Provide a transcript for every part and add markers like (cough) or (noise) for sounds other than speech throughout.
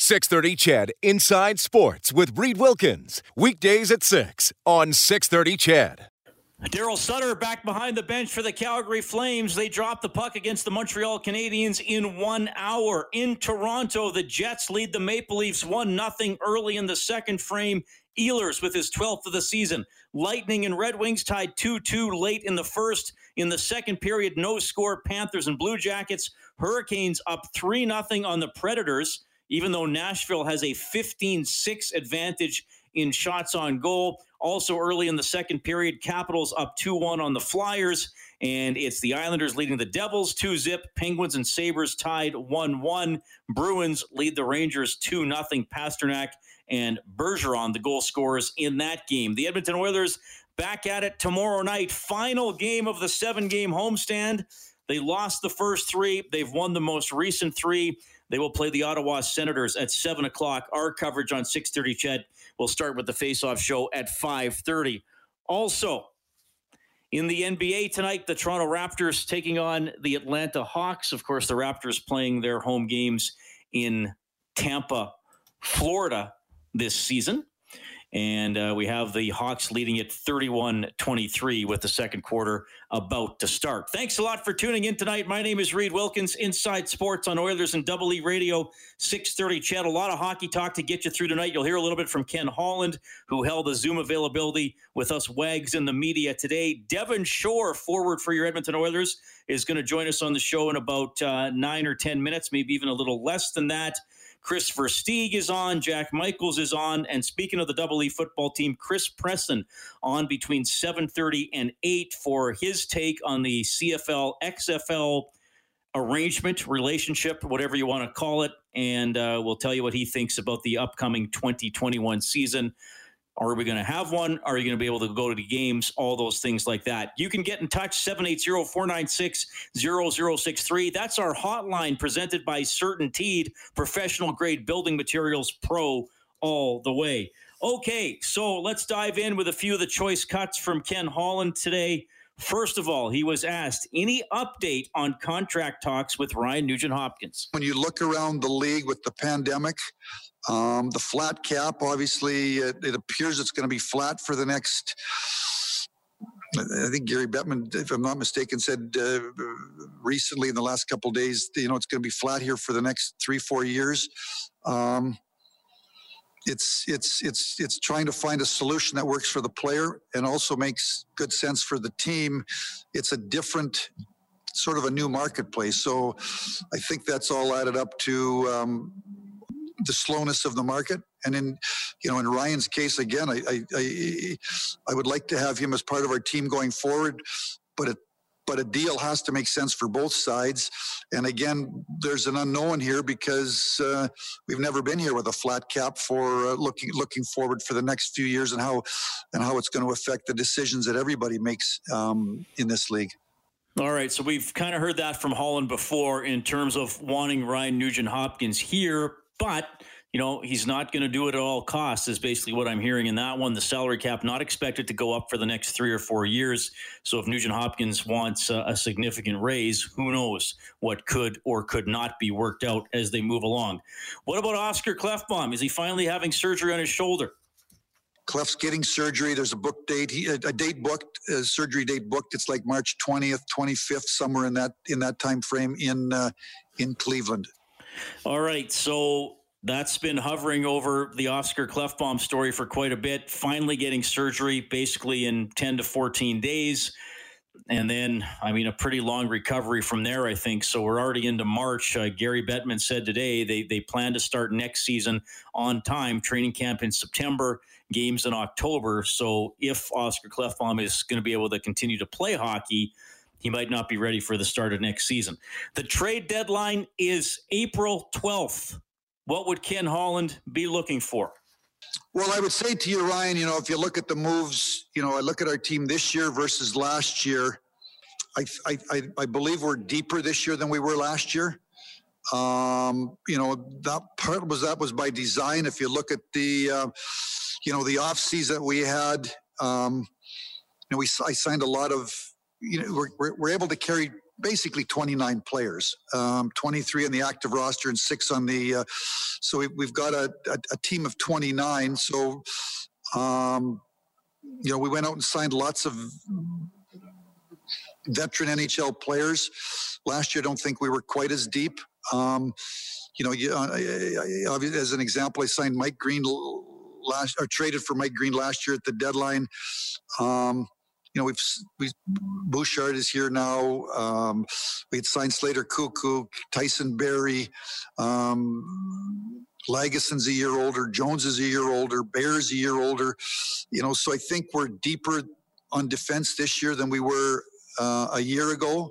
630 CHED Inside Sports with Reed Wilkins. Weekdays at 6 on 630 CHED. Daryl Sutter back behind the bench for the Calgary Flames. They dropped the puck against the Montreal Canadiens in one hour. In Toronto, the Jets lead the Maple Leafs 1 0 early in the second frame. Ehlers with his 12th of the season. Lightning and Red Wings tied 2 2 late in the first. In the second period, no score. Panthers and Blue Jackets. Hurricanes up 3 0 on the Predators even though Nashville has a 15 6 advantage in shots on goal. Also, early in the second period, Capitals up 2 1 on the Flyers. And it's the Islanders leading the Devils 2 zip. Penguins and Sabres tied 1 1. Bruins lead the Rangers 2 0. Pastrnak and Bergeron, the goal scorers in that game. The Edmonton Oilers back at it tomorrow night. Final game of the seven game homestand. They lost the first three, they've won the most recent three. They will play the Ottawa Senators at 7 o'clock. Our coverage on 630 CHED will start with the face-off show at 5.30. Also, in the NBA tonight, the Toronto Raptors taking on the Atlanta Hawks. Of course, the Raptors playing their home games in Tampa, Florida this season. And uh, we have the Hawks leading it 31 23 with the second quarter about to start. Thanks a lot for tuning in tonight. My name is Reed Wilkins, Inside Sports on Oilers and Double E Radio 630 CHED. A lot of hockey talk to get you through tonight. You'll hear a little bit from Ken Holland, who held a Zoom availability with us Wags in the media today. Devin Shore, forward for your Edmonton Oilers, is going to join us on the show in about uh, nine or 10 minutes, maybe even a little less than that. Kris Versteeg is on, Jack Michaels is on, and speaking of the Double E football team, Chris Presson on between 7:30 and 8 for his take on the CFL XFL arrangement, relationship, whatever you want to call it, and uh, we'll tell you what he thinks about the upcoming 2021 season. Are we going to have one? Are you going to be able to go to the games? All those things like that. You can get in touch 780 496 0063. That's our hotline presented by CertainTeed, professional grade building materials pro all the way. Okay, so let's dive in with a few of the choice cuts from Ken Holland today. First of all, he was asked any update on contract talks with Ryan Nugent Hopkins. When you look around the league with the pandemic, um, the flat cap, obviously, it, it appears it's going to be flat for the next. I think Gary Bettman, if I'm not mistaken, said uh, recently in the last couple days, you know, it's going to be flat here for the next three, four years. Um, it's it's it's it's trying to find a solution that works for the player and also makes good sense for the team. It's a different sort of a new marketplace. So I think that's all added up to um, the slowness of the market. And in, you know, in Ryan's case, again, I, I, I, I would like to have him as part of our team going forward, but it, but a deal has to make sense for both sides. And again, there's an unknown here because uh, we've never been here with a flat cap for uh, looking looking forward for the next few years and how and how it's going to affect the decisions that everybody makes um, in this league. All right, so we've kind of heard that from Holland before in terms of wanting Ryan Nugent Hopkins here. But you know, he's not going to do it at all costs, is basically what I'm hearing in that one. The salary cap not expected to go up for the next three or four years. So if Nugent Hopkins wants a, a significant raise, who knows what could or could not be worked out as they move along. What about Oscar Klefbom? Is he finally having surgery on his shoulder? Clef's getting surgery. There's a book date, he, a date booked, a surgery date booked. It's like March 20th, 25th, somewhere in that in that time frame in uh, in Cleveland. All right. So that's been hovering over the Oscar Klefbom story for quite a bit. Finally getting surgery basically in 10 to 14 days. And then, I mean, a pretty long recovery from there, I think. So we're already into March. Uh, Gary Bettman said today they, they plan to start next season on time, training camp in September, games in October. So if Oscar Klefbom is going to be able to continue to play hockey, he might not be ready for the start of next season. The trade deadline is April 12th. What would Ken Holland be looking for? Well, I would say to you, Ryan, you know, if you look at the moves, you know, I look at our team this year versus last year. I, I, I believe we're deeper this year than we were last year. Um, you know, that part was that was by design. If you look at the, uh, you know, the off season we had, um, you know, we I signed a lot of, you know, we're, we're, we're able to carry basically 29 players, um, 23 on the active roster and six on the. Uh, so we, have got a, a, a, team of 29. So, um, you know, we went out and signed lots of veteran NHL players. Last year, I don't think we were quite as deep. Um, you know, you, uh, as an example, I signed Mike Green last, or traded for Mike Green last year at the deadline. Um, you know, we've we Bouchard is here now. Um, we had signed Slater Koekkoek, Tyson Barrie. Um, Lagesson's a year older. Jones is a year older. Bear's a year older. You know, so I think we're deeper on defense this year than we were uh, a year ago.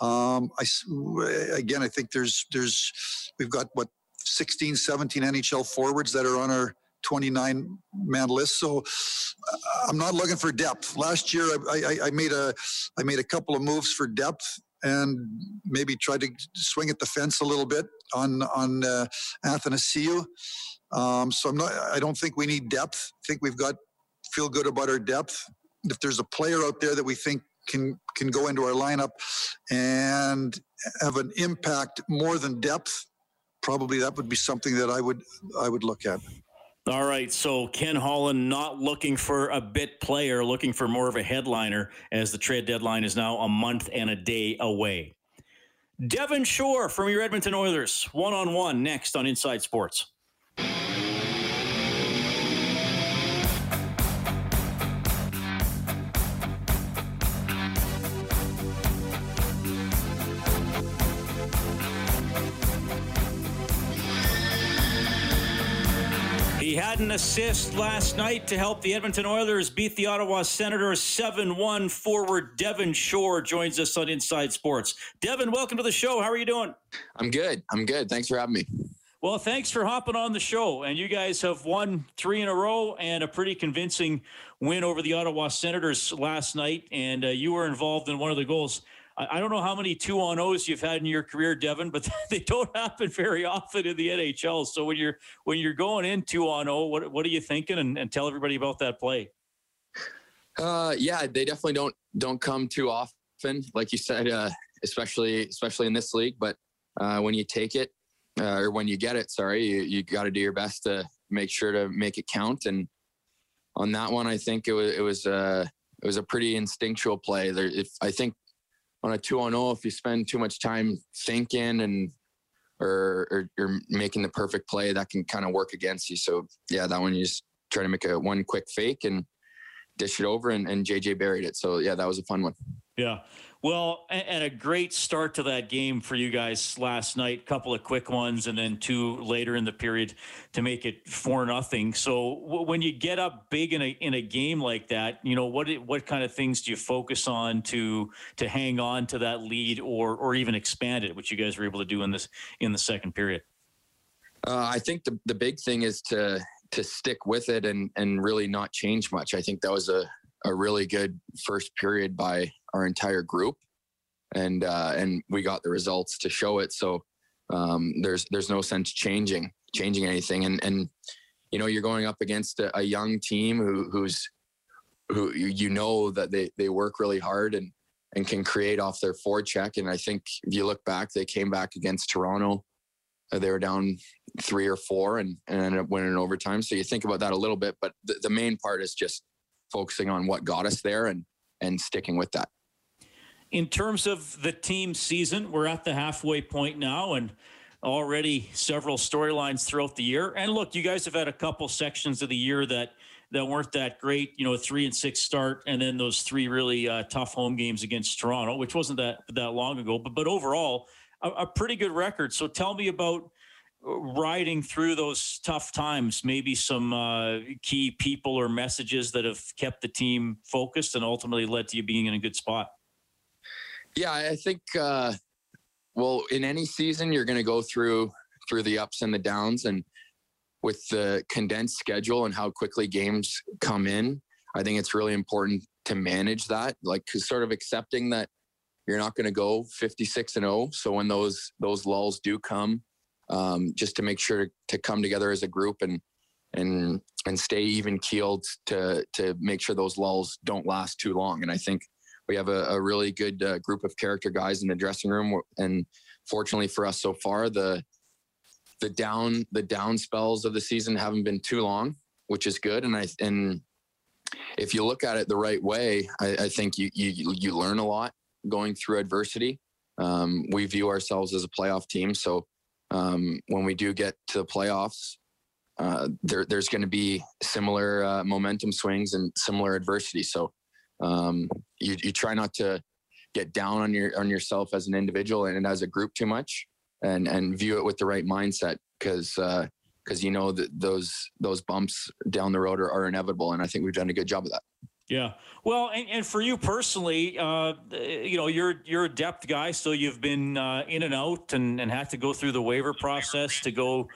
Um, I again, I think there's there's we've got what 16, 17 NHL forwards that are on our 29 man list. So uh, I'm not looking for depth. Last year, I, I, I, made a I made a couple of moves for depth and maybe tried to swing at the fence a little bit on on uh, Athanasiu. Um, so I'm not. I don't think we need depth. I think we've got feel good about our depth. If there's a player out there that we think can can go into our lineup and have an impact more than depth, probably that would be something that I would I would look at. All right, so Ken Holland not looking for a bit player, looking for more of a headliner as the trade deadline is now a month and a day away. Devin Shore from your Edmonton Oilers, one on one next on Inside Sports. Had an assist last night to help the Edmonton Oilers beat the Ottawa Senators 7 1. Forward Devin Shore joins us on Inside Sports. Devin, welcome to the show. How are you doing? I'm good. I'm good. Thanks for having me. Well, thanks for hopping on the show. And you guys have won three in a row and a pretty convincing win over the Ottawa Senators last night. And uh, you were involved in one of the goals. I don't know how many two on O's you've had in your career, Devin, but (laughs) they don't happen very often in the NHL. So when you're when you're going in two on O, what what are you thinking? And, and tell everybody about that play. Uh, yeah, they definitely don't don't come too often, like you said, uh, especially especially in this league. But uh, when you take it uh, or when you get it, sorry, you, you got to do your best to make sure to make it count. And on that one, I think it was it was uh, it was a pretty instinctual play. There, if I think on a two on zero, if you spend too much time thinking and or, or, or making the perfect play, that can kind of work against you. So yeah, that one you just try to make a one quick fake and dish it over, and, and JJ buried it. So yeah, that was a fun one. Yeah. Well, and a great start to that game for you guys last night. Couple of quick ones, and then two later in the period to make it four nothing. So when you get up big in a in a game like that, you know what what kind of things do you focus on to to hang on to that lead or or even expand it, which you guys were able to do in this in the second period. Uh, I think the the big thing is to to stick with it and and really not change much. I think that was a a really good first period by our entire group, and uh, and we got the results to show it. So um, there's there's no sense changing changing anything, and and you know you're going up against a, a young team who who's who you know that they they work really hard and and can create off their forecheck. And I think if you look back, they came back against Toronto. Uh, they were down three or four and, and ended up winning overtime. So you think about that a little bit, but the, the main part is just focusing on what got us there and and sticking with that. In terms of the team season, we're at the halfway point now and already several storylines throughout the year. And look, you guys have had a couple sections of the year that that weren't that great, you know, three and six start, and then those three really uh, tough home games against Toronto, which wasn't that that long ago. But but overall, a, a pretty good record. So tell me about riding through those tough times, maybe some uh, key people or messages that have kept the team focused and ultimately led to you being in a good spot? Yeah, I think, uh, well, in any season, you're going to go through through the ups and the downs. And with the condensed schedule and how quickly games come in, I think it's really important to manage that, like sort of accepting that you're not going to go 56 and 0. So when those those lulls do come, um, just to make sure to come together as a group and and and stay even keeled to to make sure those lulls don't last too long. And I think we have a, a really good uh, group of character guys in the dressing room. And fortunately for us so far, the the down the down spells of the season haven't been too long, which is good. And I and if you look at it the right way, I, I think you you you learn a lot going through adversity. Um, we view ourselves as a playoff team, so um, when we do get to the playoffs, uh, there, there's going to be similar uh, momentum swings and similar adversity. So um, you, you try not to get down on your on yourself as an individual and as a group too much, and and view it with the right mindset because because uh, you know that those those bumps down the road are, are inevitable, and I think we've done a good job of that. Yeah. Well, and, and for you personally, uh, you know, you're you're a depth guy, so you've been uh, in and out and, and had to go through the waiver process to go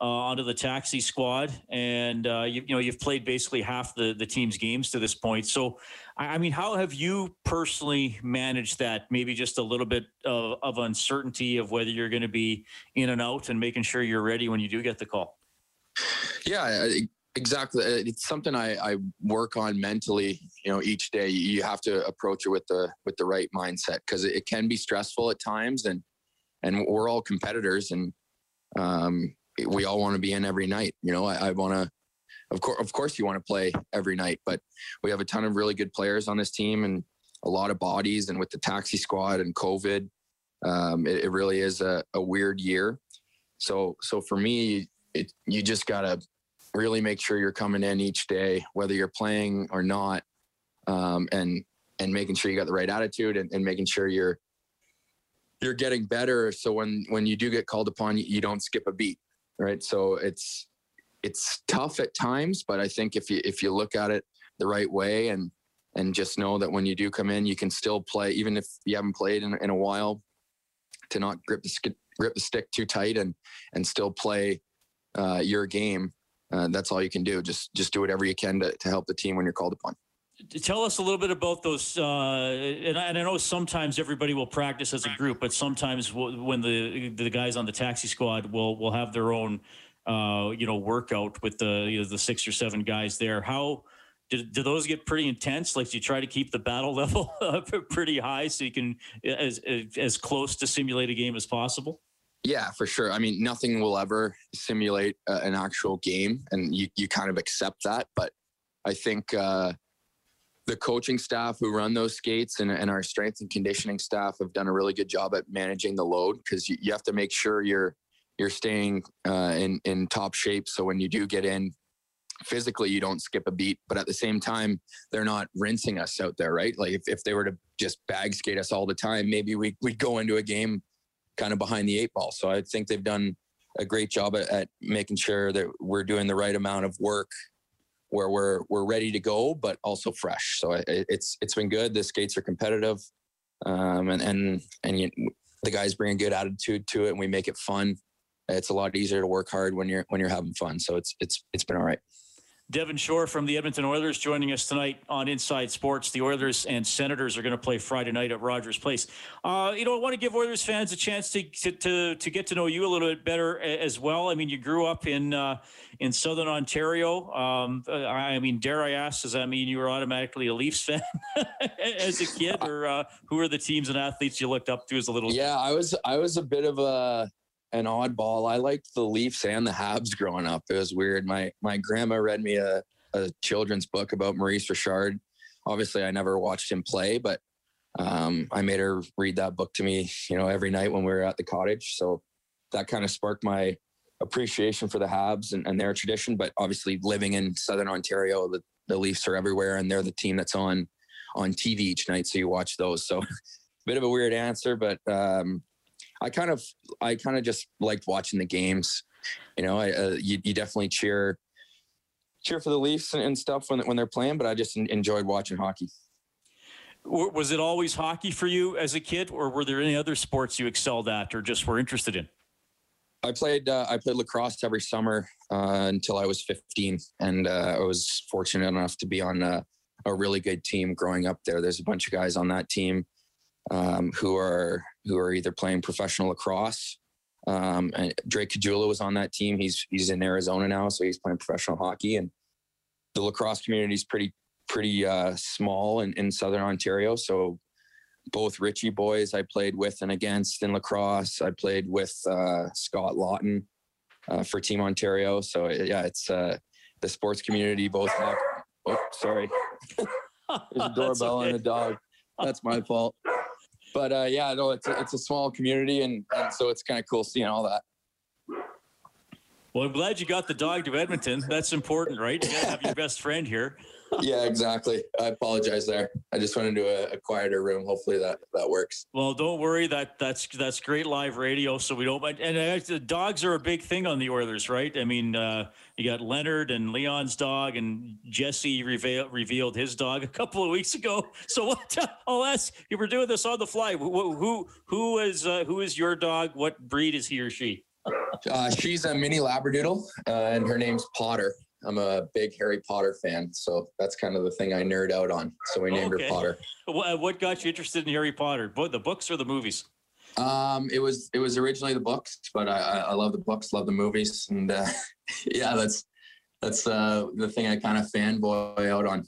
onto the taxi squad, and uh, you, you know you've played basically half the the team's games to this point. So, I, I mean, how have you personally managed that? Maybe just a little bit of, of uncertainty of whether you're going to be in and out, and making sure you're ready when you do get the call. Yeah, exactly. It's something I, I work on mentally. You know, each day you have to approach it with the with the right mindset because it can be stressful at times, and and we're all competitors, and um, we all want to be in every night. You know, I, I want to, of course, of course, you want to play every night, but we have a ton of really good players on this team and a lot of bodies. And with the taxi squad and COVID, um, it, it, really is a, a weird year. So, so for me, it, you just gotta really make sure you're coming in each day, whether you're playing or not, um, and and making sure you got the right attitude and, and making sure you're you're getting better. So when when you do get called upon, you, you don't skip a beat right? So it's it's tough at times, but I think if you if you look at it the right way and and just know that when you do come in, you can still play, even if you haven't played in, in a while, to not grip the grip the stick too tight and and still play uh, your game. Uh, that's all you can do. Just just do whatever you can to, to help the team when you're called upon. Tell us a little bit about those. Uh, and, I, and, I, know sometimes everybody will practice as a group, but sometimes when the the guys on the taxi squad will will have their own, uh, you know, workout with the you know, the six or seven guys there. How do, do those get pretty intense? Like, do you try to keep the battle (laughs) level pretty high so you can as as close to simulate a game as possible? Yeah, for sure. I mean, nothing will ever simulate uh, an actual game, and you you kind of accept that. But I think. The coaching staff who run those skates and, and our strength and conditioning staff have done a really good job at managing the load because you, you have to make sure you're you're staying uh, in in top shape. So when you do get in physically, you don't skip a beat. But at the same time, they're not rinsing us out there, right? Like if, if they were to just bag skate us all the time, maybe we we'd go into a game kind of behind the eight ball. So I think they've done a great job at, at making sure that we're doing the right amount of work where we're we're ready to go, but also fresh. So it, it's it's been good. The skates are competitive, um, and and and you, the guys bring a good attitude to it, and we make it fun. It's a lot easier to work hard when you're when you're having fun. So it's it's it's been all right. Devin Shore from the Edmonton Oilers joining us tonight on Inside Sports. The Oilers and Senators are going to play Friday night at Rogers Place. Uh, you know, I want to give Oilers fans a chance to, to, to to get to know you a little bit better as well. I mean, you grew up in uh, in Southern Ontario. Um, I mean, dare I ask, does that mean you were automatically a Leafs (laughs) fan as a kid, or uh, who are the teams and athletes you looked up to as a little? Yeah, I was I was a bit of a an oddball. I liked the Leafs and the Habs growing up. It was weird. My my grandma read me a, a children's book about Maurice Richard. Obviously, I never watched him play, but um, I made her read that book to me, you know, every night when we were at the cottage. So that kind of sparked my appreciation for the Habs and, and their tradition. But obviously, living in Southern Ontario, the, the Leafs are everywhere, and they're the team that's on on TV each night. So you watch those. So a (laughs) bit of a weird answer, but um, I kind of I kind of just liked watching the games. You know, I, uh, you, you definitely cheer cheer for the Leafs and, and, stuff when when they're playing, but I just enjoyed watching hockey. Was it always hockey for you as a kid, or were there any other sports you excelled at or just were interested in? I played uh, I played lacrosse every summer uh, until I was 15, and uh, I was fortunate enough to be on a, a, really good team growing up there. There's a bunch of guys on that team um, who are who are either playing professional lacrosse. Um, and Drake Caggiula was on that team. He's he's in Arizona now, so he's playing professional hockey. And the lacrosse community is pretty pretty uh, small in, in Southern Ontario. So both Ritchie boys I played with and against in lacrosse. I played with uh, Scott Laughton uh, for Team Ontario. So yeah, it's uh, the sports community. Both have. Oh, sorry. (laughs) There's a (laughs) doorbell okay. and a dog. That's my fault. But uh, yeah, no, it's a, it's a small community, and, and so it's kind of cool seeing all that. Well, I'm glad you got the dog to Edmonton. That's important, right? You got to have your best friend here. Yeah, exactly. I apologize there. I just went into a, a, quieter room. Hopefully that that works. Well, don't worry. That that's that's great live radio. So we don't. And uh, the dogs are a big thing on the Oilers, right? I mean, uh, you got Leonard and Leon's dog, and Jesse reveal, revealed his dog a couple of weeks ago. (laughs) So what? (laughs) I'll ask. You were doing this on the fly. Who who, who is uh, who is your dog? What breed is he or she? Uh, she's a mini Labradoodle, uh, and her name's Potter. I'm a big Harry Potter fan, so that's kind of the thing I nerd out on. So we named okay. her Potter. What got you interested in Harry Potter? The books or the movies? Um, it was it was originally the books, but I, I love the books, love the movies, and uh, (laughs) yeah, that's that's uh, the thing I kind of fanboy out on.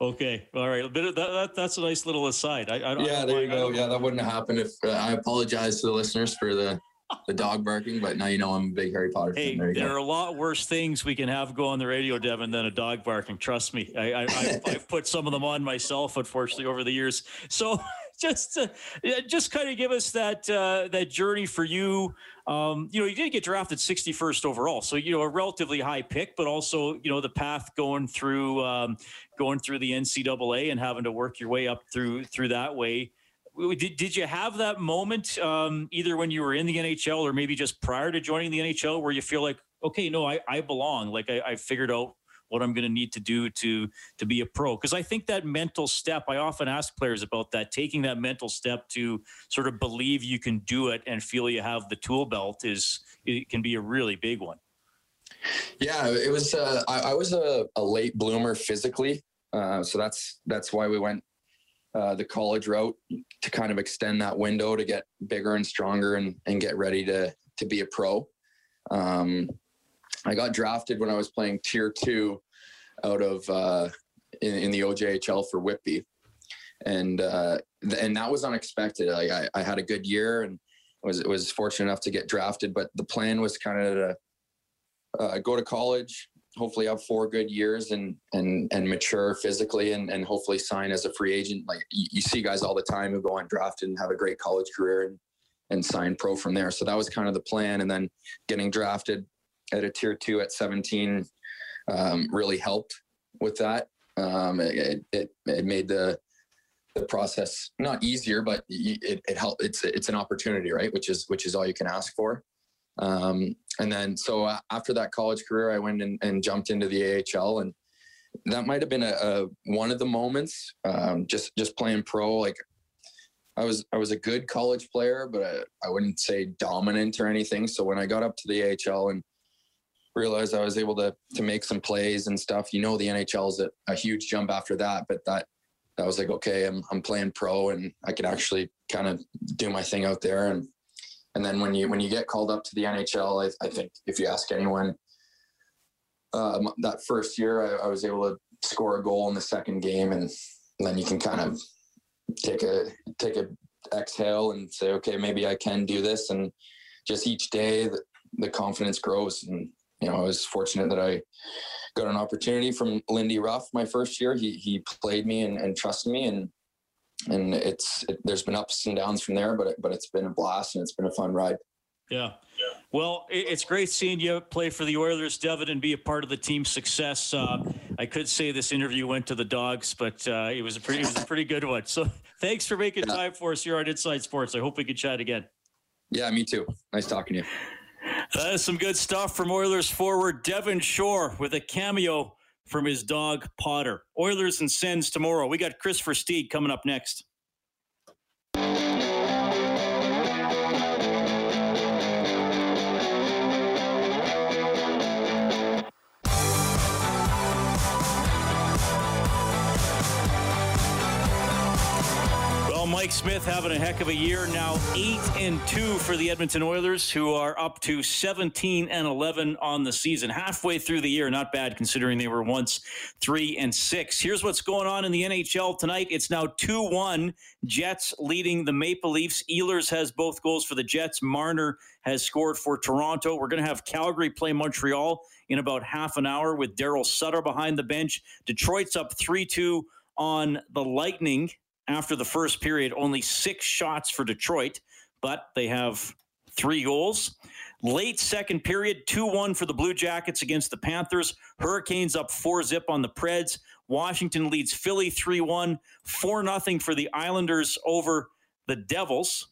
Okay, all right. A bit of that, that that's a nice little aside. I, I yeah, there you go. Yeah, that wouldn't have happened if uh, I apologize to the listeners for the the dog barking, but now you know I'm a big Harry Potter hey, fan. There, there are a lot worse things we can have go on the radio, Devin, than a dog barking. Trust me. I, I, have (laughs) put some of them on myself, unfortunately, over the years. So (laughs) just uh, just kind of give us that uh, that journey for you. Um, you know, you did get drafted 61st overall, so you know a relatively high pick, but also you know the path going through um, going through the NCAA and having to work your way up through through that way did, did you have that moment um, either when you were in the NHL or maybe just prior to joining the NHL where you feel like, okay, no, I, I belong. Like I, I figured out what I'm going to need to do to to be a pro. Because I think that mental step, I often ask players about that, taking that mental step to sort of believe you can do it and feel you have the tool belt is it can be a really big one. Yeah, it was. Uh, I, I, was a, a, late bloomer physically, uh, so that's that's why we went uh, the college route to kind of extend that window to get bigger and stronger and, and get ready to to be a pro. Um, I got drafted when I was playing tier two out of uh, in, in, the OJHL for Whitby, and uh, and that was unexpected. Like I, I had a good year and was was fortunate enough to get drafted, but the plan was kind of to uh, go to college, hopefully have four good years and and and mature physically and and hopefully sign as a free agent. Like you, you see guys all the time who go undrafted and have a great college career and and sign pro from there. So that was kind of the plan. And then getting drafted at a tier two at 17 um, really helped with that. Um, it, it, it made the the process not easier, but it, it helped. It's it's an opportunity, right? Which is which is all you can ask for. Um, and then so uh, after that college career, I went and, and, jumped into the AHL, and that might have been a, a one of the moments. Um, just just playing pro, like I was I was a good college player, but I, I wouldn't say dominant or anything. So when I got up to the AHL and realized I was able to to make some plays and stuff, you know, the NHL is a, a huge jump after that. But that that was like okay, I'm I'm playing pro, and I could actually kind of do my thing out there and and then when you when you get called up to the NHL, I, I think if you ask anyone, um, that first year I, I, was able to score a goal in the second game, and, and then you can kind of take a take a exhale and say, okay, maybe I can do this. And just each day, the, the confidence grows. And you know, I was fortunate that I got an opportunity from Lindy Ruff my first year. He he played me and, and trusted me, and and it's it, there's been ups and downs from there, but it, but it's been a blast and it's been a fun ride. Yeah. Well, it's great seeing you play for the Oilers, Devin, and be a part of the team's success. Uh, I could say this interview went to the dogs, but uh, it was a pretty, it was a pretty good one. So, (laughs) thanks for making yeah. time for us here on Inside Sports. I hope we can chat again. Yeah, me too. Nice talking to you. That is some good stuff from Oilers forward Devin Shore with a cameo from his dog Potter. Oilers and Sens tomorrow. We got Kris Versteeg coming up next. Smith having a heck of a year. Now eight and two for the Edmonton Oilers, who are up to 17 and 11 on the season. Halfway through the year, not bad considering they were once three and six. Here's what's going on in the NHL tonight. It's now 2 1. Jets leading the Maple Leafs. Ehlers has both goals for the Jets. Marner has scored for Toronto. We're going to have Calgary play Montreal in about half an hour with Daryl Sutter behind the bench. Detroit's up 3 2 on the Lightning after the first period. Only six shots for Detroit, but they have three goals. Late second period, 2 1 for the Blue Jackets against the Panthers. Hurricanes up 4 zip on the Preds. Washington leads Philly 3 1. 4 0 for the Islanders over the Devils.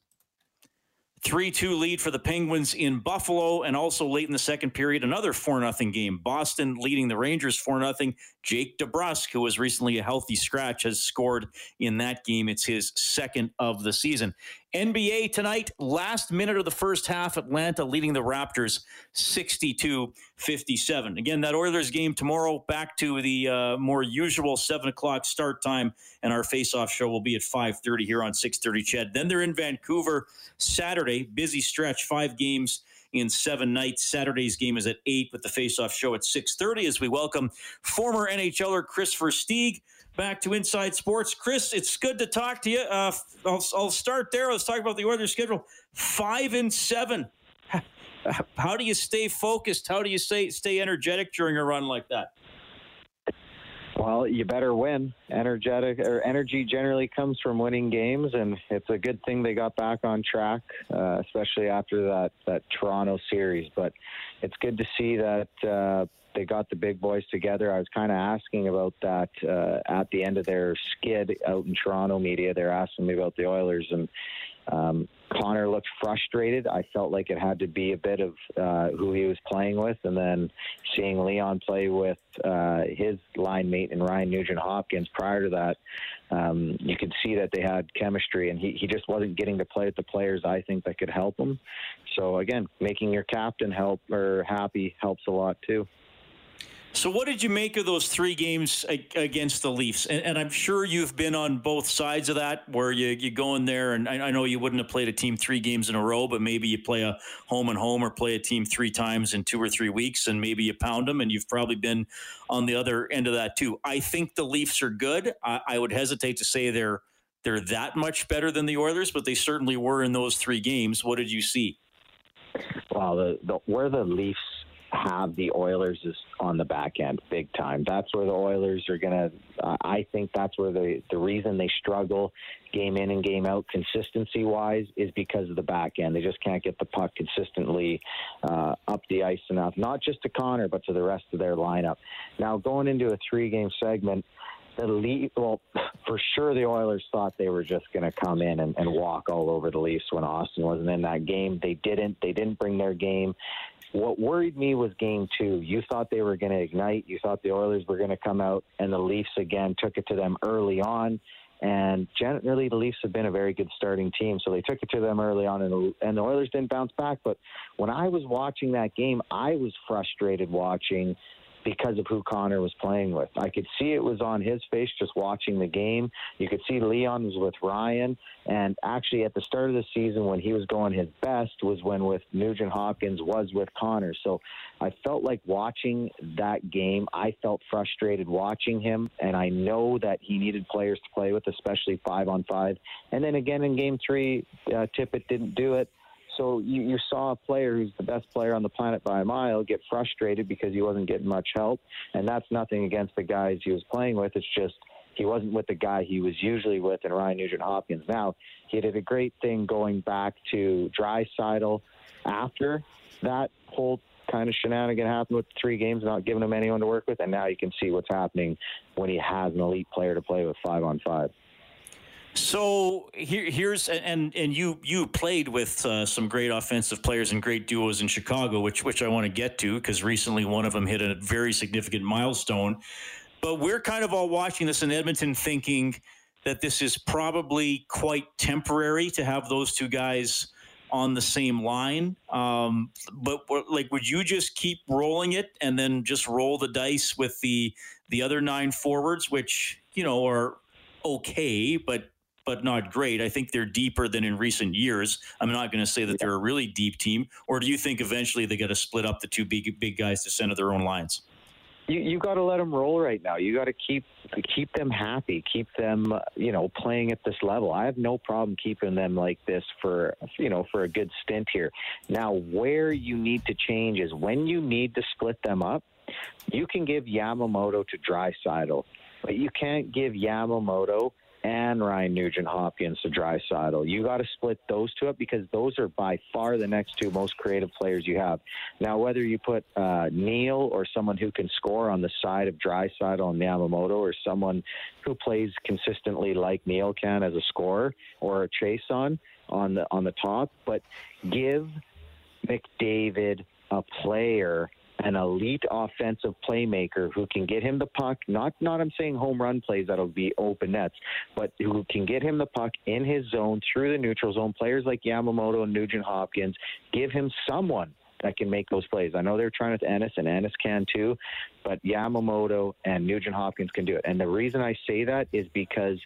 3 2 lead for the Penguins in Buffalo. And also late in the second period, another 4 0 game. Boston leading the Rangers 4 0. Jake DeBrusk, who was recently a healthy scratch, has scored in that game. It's his second of the season. NBA tonight, last minute of the first half, Atlanta leading the Raptors 62 57. Again, that Oilers game tomorrow, back to the uh, more usual 7 o'clock start time, and our face-off show will be at 5.30 here on 6.30 CHED. Then they're in Vancouver Saturday, busy stretch, five games in seven nights. Saturday's game is at 8 with the face-off show at 6.30 as we welcome former NHLer Kris Versteeg back to Inside Sports. Kris, it's good to talk to you. Uh, I'll, I'll start there. Let's talk about the Oilers schedule. Five and seven. How do you stay focused? How do you stay stay energetic during a run like that? Well, you better win. Energetic or energy generally comes from winning games, and it's a good thing they got back on track, uh, especially after that that Toronto series. But it's good to see that uh, they got the big boys together. I was kind of asking about that uh, at the end of their skid out in Toronto media. They're asking me about the Oilers, and um, Connor looked frustrated. I felt like it had to be a bit of uh, who he was playing with, and then seeing Leon play with uh, his line mate and Ryan Nugent Hopkins prior to that, um, you could see that they had chemistry, and he, he just wasn't getting to play with the players I think that could help him. So again, making your captain help or happy helps a lot too. So, what did you make of those three games against the Leafs? And, and, I'm sure you've been on both sides of that, where you you go in there, and I, I, know you wouldn't have played a team three games in a row, but maybe you play a home and home, or play a team three times in two or three weeks, and maybe you pound them. And you've probably been on the other end of that too. I think the Leafs are good. I, I would hesitate to say they're they're that much better than the Oilers, but they certainly were in those three games. What did you see? Well, the, the where the Leafs have the Oilers is on the back end big time. That's where the Oilers are going to. Uh, I think that's where the the reason they struggle game in and game out consistency wise is because of the back end. They just can't get the puck consistently uh, up the ice enough, not just to Connor but to the rest of their lineup. Now going into a three game segment the lead, well, (laughs) for sure the Oilers thought they were just going to come in and, and walk all over the Leafs when Austin wasn't in that game. They didn't. They didn't bring their game. What worried me was game two. You thought they were going to ignite. You thought the Oilers were going to come out, and the Leafs again took it to them early on. And generally, the Leafs have been a very good starting team, so they took it to them early on, and the, Oilers didn't bounce back. But when I was watching that game, I was frustrated watching because of who Connor was playing with. I could see it was on his face just watching the game. You could see Leon was with Ryan, and actually at the start of the season when he was going his best was when with Nugent Hopkins was with Connor. So I felt like watching that game. I felt frustrated watching him, and I know that he needed players to play with, especially five on five. And then again in game three, uh, Tippett didn't do it. So you, you saw a player who's the best player on the planet by a mile get frustrated because he wasn't getting much help, and that's nothing against the guys he was playing with. It's just he wasn't with the guy he was usually with in Ryan Nugent Hopkins. Now he did a great thing going back to Dry Draisaitl after that whole kind of shenanigan happened with three games, not giving him anyone to work with, and now you can see what's happening when he has an elite player to play with five on five. So here, here's and and you you played with uh, some great offensive players and great duos in Chicago, which which I want to get to because recently one of them hit a very significant milestone. But we're kind of all watching this in Edmonton, thinking that this is probably quite temporary to have those two guys on the same line. Um, but like, would you just keep rolling it and then just roll the dice with the the other nine forwards, which you know are okay, but but not great. I think they're deeper than in recent years. I'm not going to say that they're a really deep team. Or do you think eventually they got to split up the two big big guys to center their own lines? you you got to let them roll right now. You got to keep keep them happy, keep them you know playing at this level. I have no problem keeping them like this for you know for a good stint here. Now, where you need to change is when you need to split them up. You can give Yamamoto to Draisaitl, but you can't give Yamamoto and Ryan Nugent Hopkins to Draisaitl. You got to split those two up because those are by far the next two most creative players you have. Now, whether you put uh, Neal or someone who can score on the side of Draisaitl and Yamamoto, or someone who plays consistently like Neal can as a scorer, or a Chiasson on the on the top, but give McDavid a player an elite offensive playmaker who can get him the puck. Not not I'm saying home run plays that'll be open nets, but who can get him the puck in his zone through the neutral zone. Players like Yamamoto and Nugent Hopkins give him someone that can make those plays. I know they're trying with Ennis, and Ennis can too, but Yamamoto and Nugent Hopkins can do it. And the reason I say that is because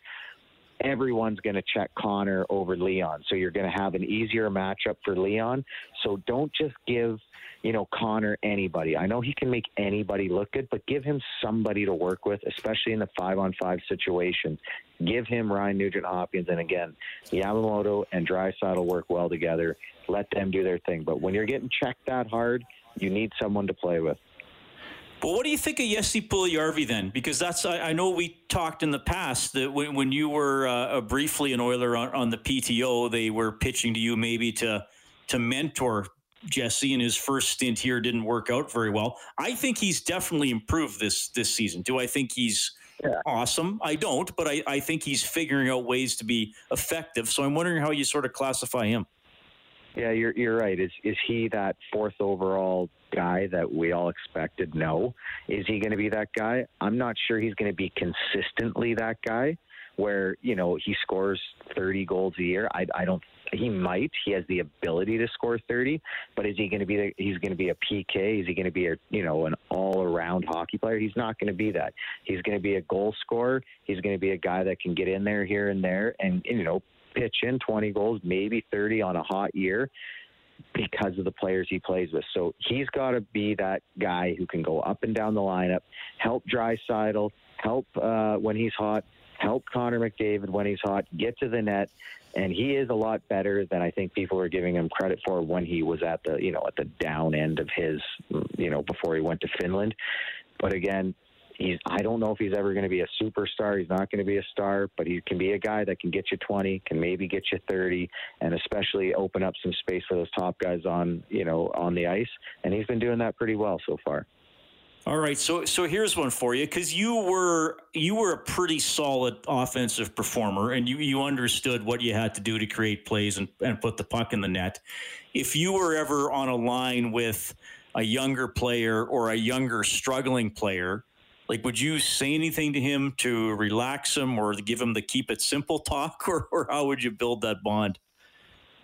everyone's going to check Connor over Leon. So you're going to have an easier matchup for Leon. So don't just give, you know, Connor anybody. I know he can make anybody look good, but give him somebody to work with, especially in the five on five situation. Give him Ryan Nugent Hopkins. And again, Yamamoto and Draisaitl work well together. Let them do their thing. But when you're getting checked that hard, you need someone to play with. Well, what do you think of Jesse Puljujarvi then? Because that's I, I, know we talked in the past that when, when you were uh, briefly an Oiler on, on, the PTO, they were pitching to you maybe to to mentor Jesse, and his first stint here didn't work out very well. I think he's definitely improved this this season. Do I think he's yeah. awesome? I don't, but I, I think he's figuring out ways to be effective. So I'm wondering how you sort of classify him. Yeah, you're you're right. Is is he that fourth overall guy that we all expected? No. Is he going to be that guy? I'm not sure he's going to be consistently that guy where, you know, he scores 30 goals a year. I, I don't he might. He has the ability to score 30, but is he going to be the, he's going to be a PK? Is he going to be a, you know, an all-around hockey player? He's not going to be that. He's going to be a goal scorer. He's going to be a guy that can get in there here and there and, you know, pitch in 20 goals, maybe 30 on a hot year because of the players he plays with. So he's got to be that guy who can go up and down the lineup, help Draisaitl, help uh, when he's hot, help Connor McDavid when he's hot, get to the net. And he is a lot better than I think people were giving him credit for when he was at the, you know, at the down end of his, you know, before he went to Finland. But again, he's I don't know if he's ever going to be a superstar. He's not going to be a star, but he can be a guy that can get you 20, can maybe get you 30, and especially open up some space for those top guys on you know on the ice. And he's been doing that pretty well so far. All right, so so here's one for you because you were you were a pretty solid offensive performer, and you you understood what you had to do to create plays and, and put the puck in the net. If you were ever on a line with a younger player or a younger struggling player, like would you say anything to him to relax him or give him the keep it simple talk (laughs) or, or how would you build that bond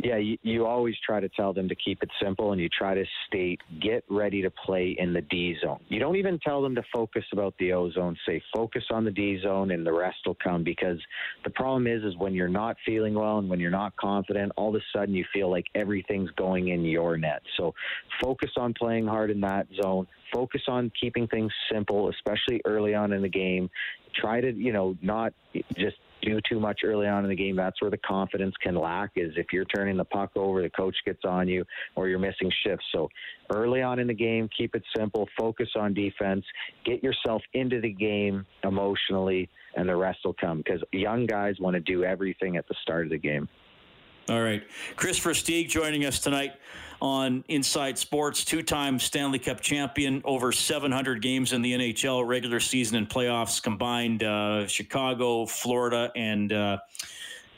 yeah, you, you always try to tell them to keep it simple and you try to state, get ready to play in the D zone. You don't even tell them to focus about the O zone. Say, focus on the D zone and the rest will come because the problem is, is when you're not feeling well and when you're not confident, all of a sudden you feel like everything's going in your net. So focus on playing hard in that zone. Focus on keeping things simple, especially early on in the game. Try to, you know, not just do too much early on in the game, that's where the confidence can lack. Is if you're turning the puck over, the coach gets on you, or you're missing shifts. So early on in the game, keep it simple, focus on defense, get yourself into the game emotionally, and the rest will come. Because young guys want to do everything at the start of the game. All right, Kris Versteeg joining us tonight on Inside Sports, two time Stanley Cup champion, over 700 games in the NHL, regular season and playoffs combined, uh, Chicago, Florida, and. Uh,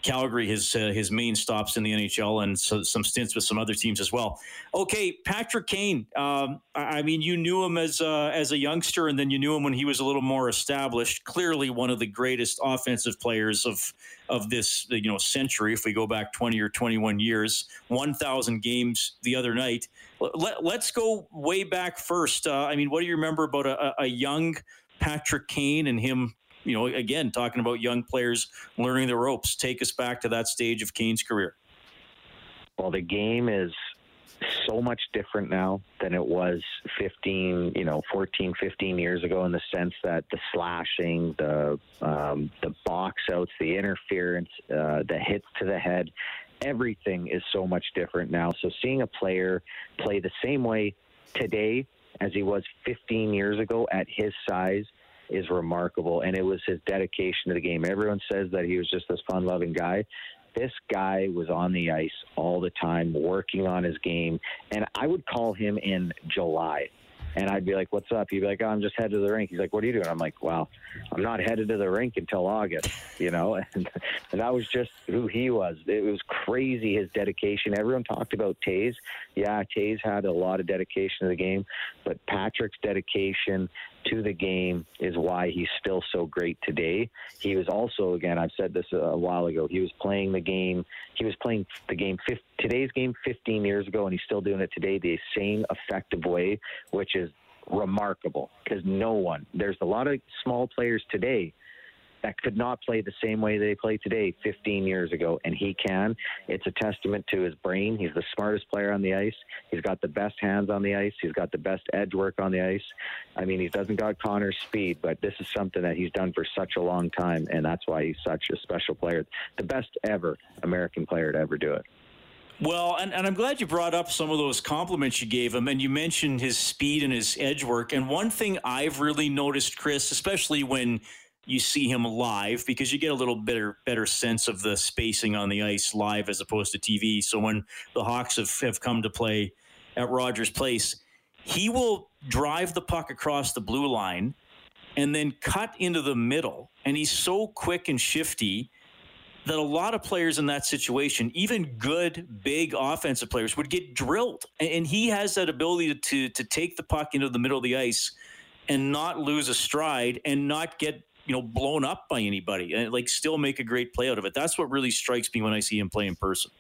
Calgary, his uh, his main stops in the NHL, and so some stints with some other teams as well. Okay, Patrick Kane. Um, I, I, mean, you knew him as uh, as a youngster, and then you knew him when he was a little more established. Clearly, one of the greatest offensive players of of this you know century. If we go back twenty or twenty one years, one thousand games the other night. Let, us go way back first. Uh, I mean, what do you remember about a, a young Patrick Kane and him you know, again, talking about young players learning the ropes. Take us back to that stage of Kane's career. Well, the game is so much different now than it was 15, you know, 14, 15 years ago in the sense that the slashing, the um, the box outs, the interference, uh, the hits to the head, everything is so much different now. So seeing a player play the same way today as he was 15 years ago at his size is remarkable. And it was his dedication to the game. Everyone says that he was just this fun loving guy. This guy was on the ice all the time, working on his game. And I would call him in July and I'd be like, "What's up?" He'd be like, oh, "I'm just headed to the rink." He's like, "What are you doing?" I'm like, "Well, I'm not headed to the rink until August," (laughs) you know. (laughs) And, and that was just who he was. It was crazy his dedication. Everyone talked about Toews. Yeah, Toews had a lot of dedication to the game, but Patrick's dedication to the game is why he's still so great today. He was also, again, I've said this a while ago, he was playing the game, he was playing the game, today's game 15 years ago, and he's still doing it today the same effective way, which is remarkable because no one, there's a lot of small players today that could not play the same way they play today 15 years ago, and he can. It's a testament to his brain. He's the smartest player on the ice. He's got the best hands on the ice. He's got the best edge work on the ice. I mean, he doesn't got Connor's speed, but this is something that he's done for such a long time, and that's why he's such a special player. The best ever American player to ever do it. Well, and, and I'm glad you brought up some of those compliments you gave him, and you mentioned his speed and his edge work. And one thing I've really noticed, Kris, especially when you see him live because you get a little better better sense of the spacing on the ice live as opposed to TV. So when the Hawks have, have come to play at Rogers Place, he will drive the puck across the blue line and then cut into the middle. And he's so quick and shifty that a lot of players in that situation, even good, big offensive players, would get drilled. And he has that ability to, to, to take the puck into the middle of the ice and not lose a stride and not get you know blown up by anybody and like still make a great play out of it. That's what really strikes me when I see him play in person.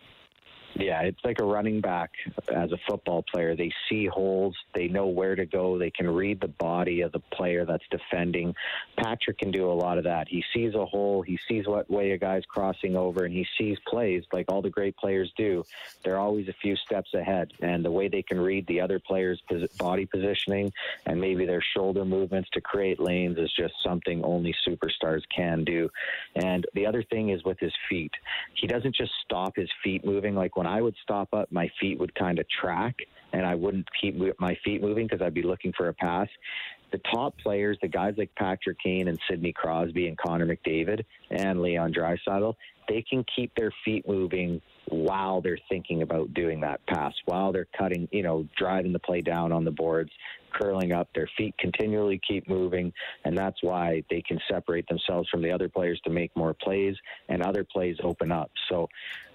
Yeah, it's like a running back as a football player. They see holes, they know where to go, they can read the body of the player that's defending. Patrick can do a lot of that. He sees a hole, he sees what way a guy's crossing over, and he sees plays like all the great players do. They're always a few steps ahead, and the way they can read the other player's body positioning and maybe their shoulder movements to create lanes is just something only superstars can do. And the other thing is with his feet. He doesn't just stop his feet moving like when when I would stop up, my feet would kind of track and I wouldn't keep my feet moving because I'd be looking for a pass. The top players, the guys like Patrick Kane and Sidney Crosby and Connor McDavid and Leon Draisaitl, they can keep their feet moving while they're thinking about doing that pass, while they're cutting, you know, driving the play down on the boards, curling up. Their feet continually keep moving, and that's why they can separate themselves from the other players to make more plays, and other plays open up. So,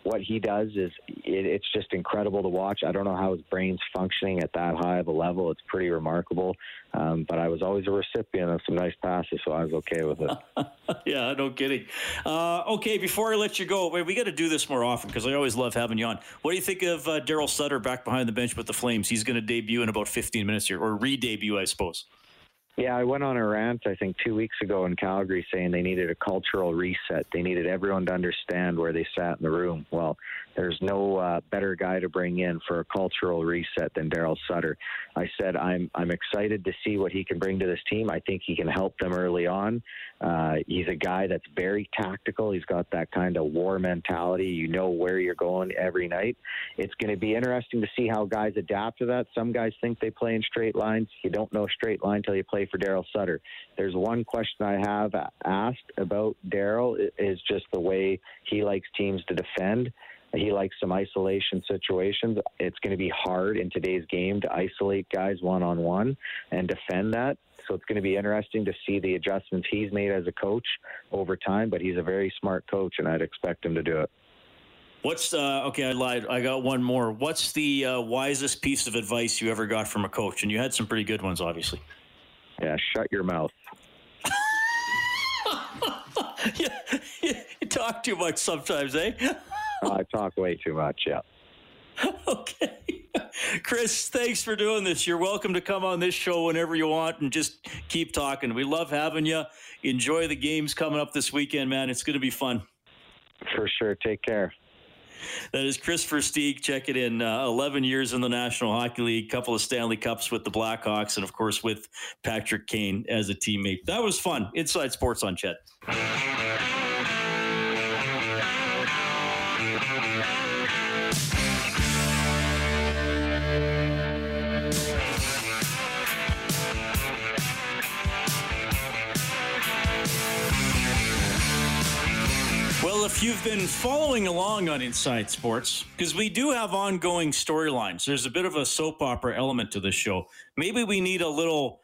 what he does is it, it's just incredible to watch. I don't know how his brain's functioning at that high of a level. It's pretty remarkable. Um, but I was always a recipient of some nice passes, so I was okay with it. (laughs) (laughs) yeah, no kidding. Uh, okay, before I let you go, we got to do this more often because I always love having you on. What do you think of uh, Daryl Sutter back behind the bench with the Flames? He's going to debut in about 15 minutes here, or re-debut, I suppose. Yeah, I went on a rant, I think, two weeks ago in Calgary saying they needed a cultural reset. They needed everyone to understand where they sat in the room. Well, there's no uh, better guy to bring in for a cultural reset than Daryl Sutter. I said I'm I'm excited to see what he can bring to this team. I think he can help them early on. Uh, he's a guy that's very tactical. He's got that kind of war mentality. You know where you're going every night. It's going to be interesting to see how guys adapt to that. Some guys think they play in straight lines. You don't know straight line until you play for Daryl Sutter. There's one question I have asked about Daryl is just the way he likes teams to defend. He likes some isolation situations. It's going to be hard in today's game to isolate guys one on one and defend that. So it's going to be interesting to see the adjustments he's made as a coach over time. But he's a very smart coach, and I'd expect him to do it. What's uh, okay? I lied. I got one more. What's the uh, wisest piece of advice you ever got from a coach? And you had some pretty good ones, obviously. Yeah, shut your mouth. yeah, (laughs) you talk too much sometimes, eh? I talk way too much. Yeah. (laughs) okay. Kris, thanks for doing this. You're welcome to come on this show whenever you want and just keep talking. We love having you. Enjoy the games coming up this weekend, man. It's going to be fun. For sure. Take care. That is Versteeg. Check it in. Uh, 11 years in the National Hockey League, couple of Stanley Cups with the Blackhawks, and of course with Patrick Kane as a teammate. That was fun. Inside Sports on CHED. If you've been following along on Inside Sports, because we do have ongoing storylines, there's a bit of a soap opera element to this show. Maybe we need a little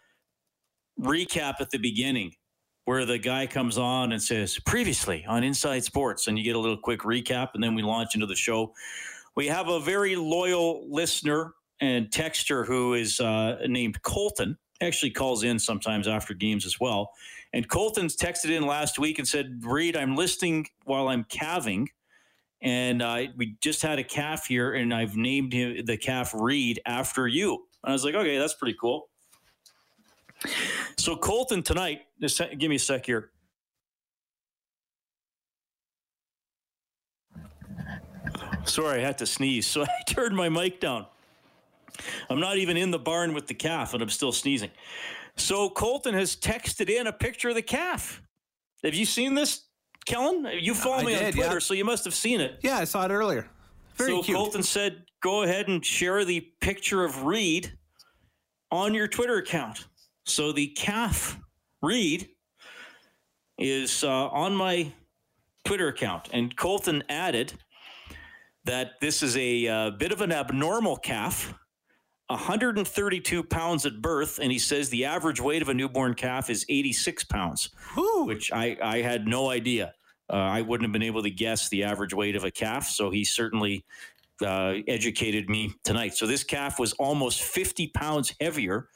recap at the beginning where the guy comes on and says, previously on Inside Sports, and you get a little quick recap, and then we launch into the show. We have a very loyal listener and texter who is uh, named Colton actually calls in sometimes after games as well. And Colton's texted in last week and said, Reed, I'm listening while I'm calving. And uh, we just had a calf here, and I've named him the calf Reed after you. And I was like, okay, that's pretty cool. So Colton tonight, just give me a sec here. Sorry, I had to sneeze, (laughs) so I turned my mic down. I'm not even in the barn with the calf, and I'm still sneezing. So Colton has texted in a picture of the calf. Have you seen this, Kellen? You follow me did, on Twitter, yeah. so you must have seen it. Yeah, I saw it earlier. Very cute. so cute. Colton said, "Go ahead and share the picture of Reed on your Twitter account." So the calf Reed is uh, on my Twitter account, and Colton added that this is a uh, bit of an abnormal calf 132 pounds at birth, and he says the average weight of a newborn calf is 86 pounds, which I, I had no idea. Uh, I wouldn't have been able to guess the average weight of a calf, so he certainly uh, educated me tonight. So this calf was almost 50 pounds heavier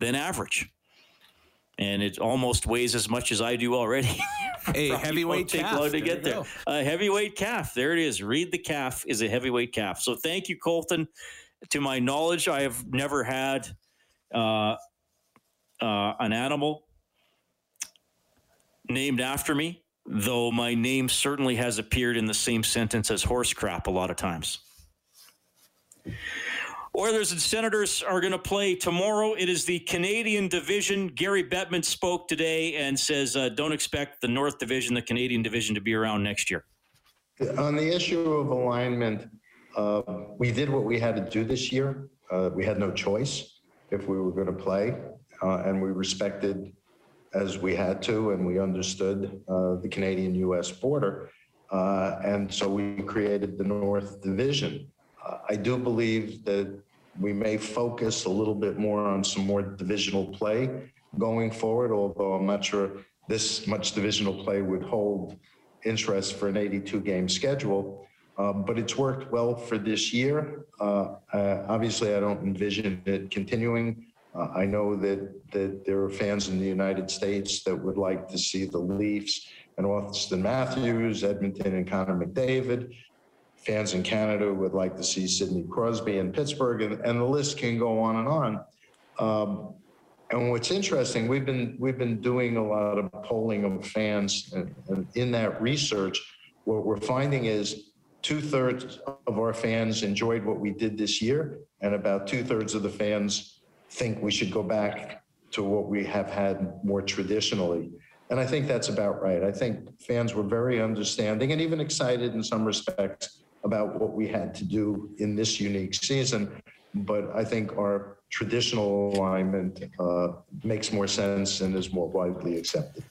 than average. And it almost weighs as much as I do already. (laughs) a heavyweight take calf. long to get there. A heavyweight calf. There it is. Reed the calf is a heavyweight calf. So thank you, Colton to my knowledge, I have never had uh, uh, an animal named after me, though my name certainly has appeared in the same sentence as horse crap a lot of times. Oilers and Senators are going to play tomorrow. It is the Canadian division. Gary Bettman spoke today and says, uh, don't expect the North Division, the Canadian division, to be around next year. On the issue of alignment, uh, we did what we had to do this year. Uh, we had no choice if we were going to play, uh, and we respected as we had to, and we understood uh, the Canadian US border. Uh, and so we created the North Division. Uh, I do believe that we may focus a little bit more on some more divisional play going forward, although I'm not sure this much divisional play would hold interest for an 82 game schedule. Um, but it's worked well for this year. Uh, uh, obviously, I don't envision it continuing. Uh, I know that that there are fans in the United States that would like to see the Leafs and Auston Matthews, Edmonton and Connor McDavid. Fans in Canada would like to see Sidney Crosby in Pittsburgh, and, and the list can go on and on. Um, and what's interesting, we've been we've been doing a lot of polling of fans, and, and in that research, what we're finding is two thirds of our fans enjoyed what we did this year, and about two thirds of the fans think we should go back to what we have had more traditionally. And I think that's about right. I think fans were very understanding and even excited in some respects about what we had to do in this unique season. But I think our traditional alignment uh, makes more sense and is more widely accepted.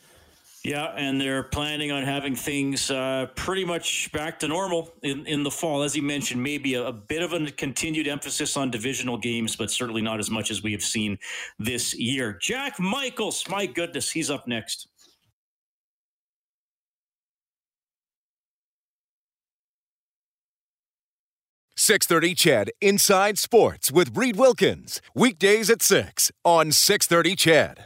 Yeah, and they're planning on having things uh, pretty much back to normal in, in the fall. As you mentioned, maybe a, a, bit of a continued emphasis on divisional games, but certainly not as much as we have seen this year. Jack Michaels, my goodness, he's up next. Six thirty, CHED Inside Sports with Reed Wilkins weekdays at six on six thirty, CHED.